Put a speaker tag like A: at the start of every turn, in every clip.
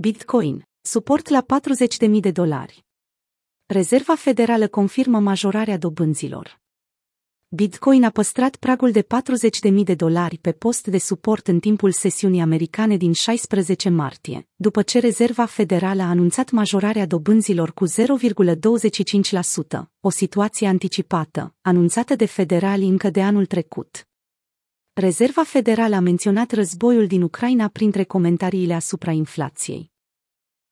A: Bitcoin, suport la 40.000 de dolari. Rezerva Federală confirmă majorarea dobânzilor. Bitcoin a păstrat pragul de 40.000 de dolari pe post de suport în timpul sesiunii americane din 16 martie, după ce Rezerva Federală a anunțat majorarea dobânzilor cu 0,25%, o situație anticipată, anunțată de federali încă de anul trecut. Rezerva Federală a menționat războiul din Ucraina printre comentariile asupra inflației.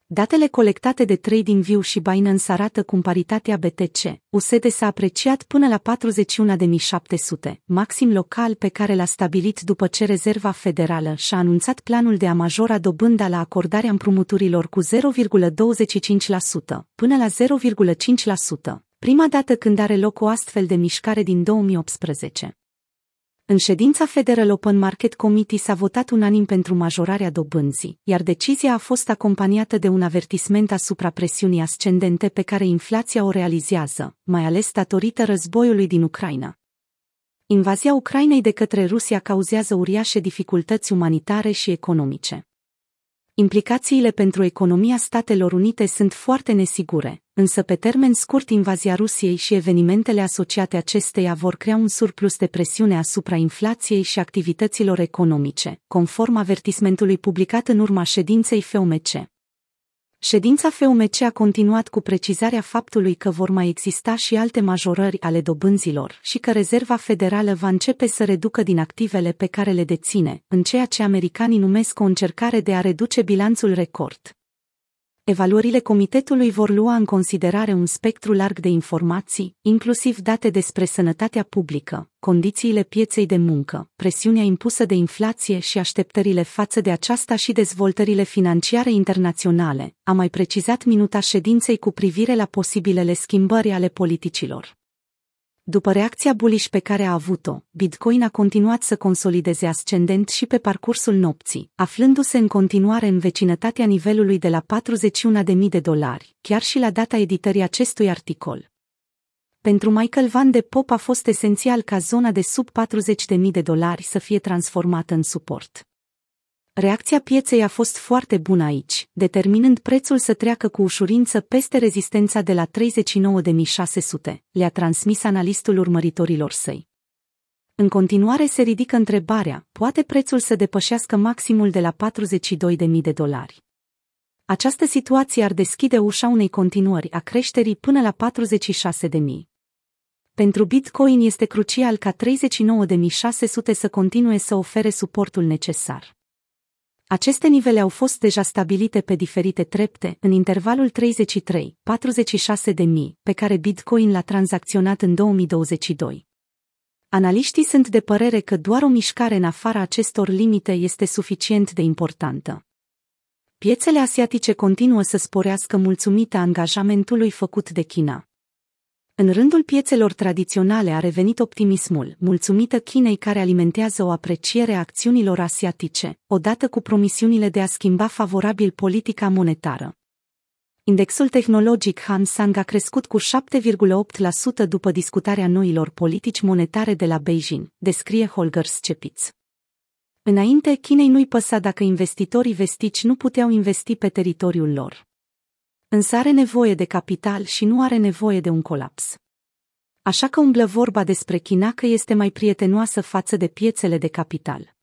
A: Datele colectate de TradingView și Binance arată cum paritatea BTC, USD s-a apreciat până la 41.700, maxim local pe care l-a stabilit după ce Rezerva Federală și-a anunțat planul de a majora dobânda la acordarea împrumuturilor cu 0,25% până la 0,5%, prima dată când are loc o astfel de mișcare din 2018. În ședința Federal Open Market Committee s-a votat unanim pentru majorarea dobânzii, iar decizia a fost acompaniată de un avertisment asupra presiunii ascendente pe care inflația o realizează, mai ales datorită războiului din Ucraina. Invazia Ucrainei de către Rusia cauzează uriașe dificultăți umanitare și economice. Implicațiile pentru economia Statelor Unite sunt foarte nesigure, însă pe termen scurt invazia Rusiei și evenimentele asociate acesteia vor crea un surplus de presiune asupra inflației și activităților economice, conform avertismentului publicat în urma ședinței FOMC. Ședința FOMC a continuat cu precizarea faptului că vor mai exista și alte majorări ale dobânzilor și că Rezerva Federală va începe să reducă din activele pe care le deține, în ceea ce americanii numesc o încercare de a reduce bilanțul record. Evaluările comitetului vor lua în considerare un spectru larg de informații, inclusiv date despre sănătatea publică, condițiile pieței de muncă, presiunea impusă de inflație și așteptările față de aceasta și dezvoltările financiare internaționale, a mai precizat minuta ședinței cu privire la posibilele schimbări ale politicilor. După reacția bullish pe care a avut-o, Bitcoin a continuat să consolideze ascendent și pe parcursul nopții, aflându-se în continuare în vecinătatea nivelului de la 41.000 de dolari, chiar și la data editării acestui articol. Pentru Michael Van de Pop a fost esențial ca zona de sub 40.000 de dolari să fie transformată în suport. Reacția pieței a fost foarte bună aici, determinând prețul să treacă cu ușurință peste rezistența de la 39.600, le-a transmis analistul urmăritorilor săi. În continuare se ridică întrebarea, poate prețul să depășească maximul de la 42.000 de dolari. Această situație ar deschide ușa unei continuări a creșterii până la 46.000. Pentru Bitcoin este crucial ca 39.600 să continue să ofere suportul necesar. Aceste nivele au fost deja stabilite pe diferite trepte în intervalul 33-46 de mii pe care Bitcoin l-a tranzacționat în 2022. Analiștii sunt de părere că doar o mișcare în afara acestor limite este suficient de importantă. Piețele asiatice continuă să sporească mulțumită angajamentului făcut de China. În rândul piețelor tradiționale a revenit optimismul, mulțumită Chinei care alimentează o apreciere a acțiunilor asiatice, odată cu promisiunile de a schimba favorabil politica monetară. Indexul tehnologic Hang Seng a crescut cu 7,8% după discutarea noilor politici monetare de la Beijing, descrie Holger Scepitz. Înainte, Chinei nu-i păsa dacă investitorii vestici nu puteau investi pe teritoriul lor însă are nevoie de capital și nu are nevoie de un colaps. Așa că umblă vorba despre China că este mai prietenoasă față de piețele de capital.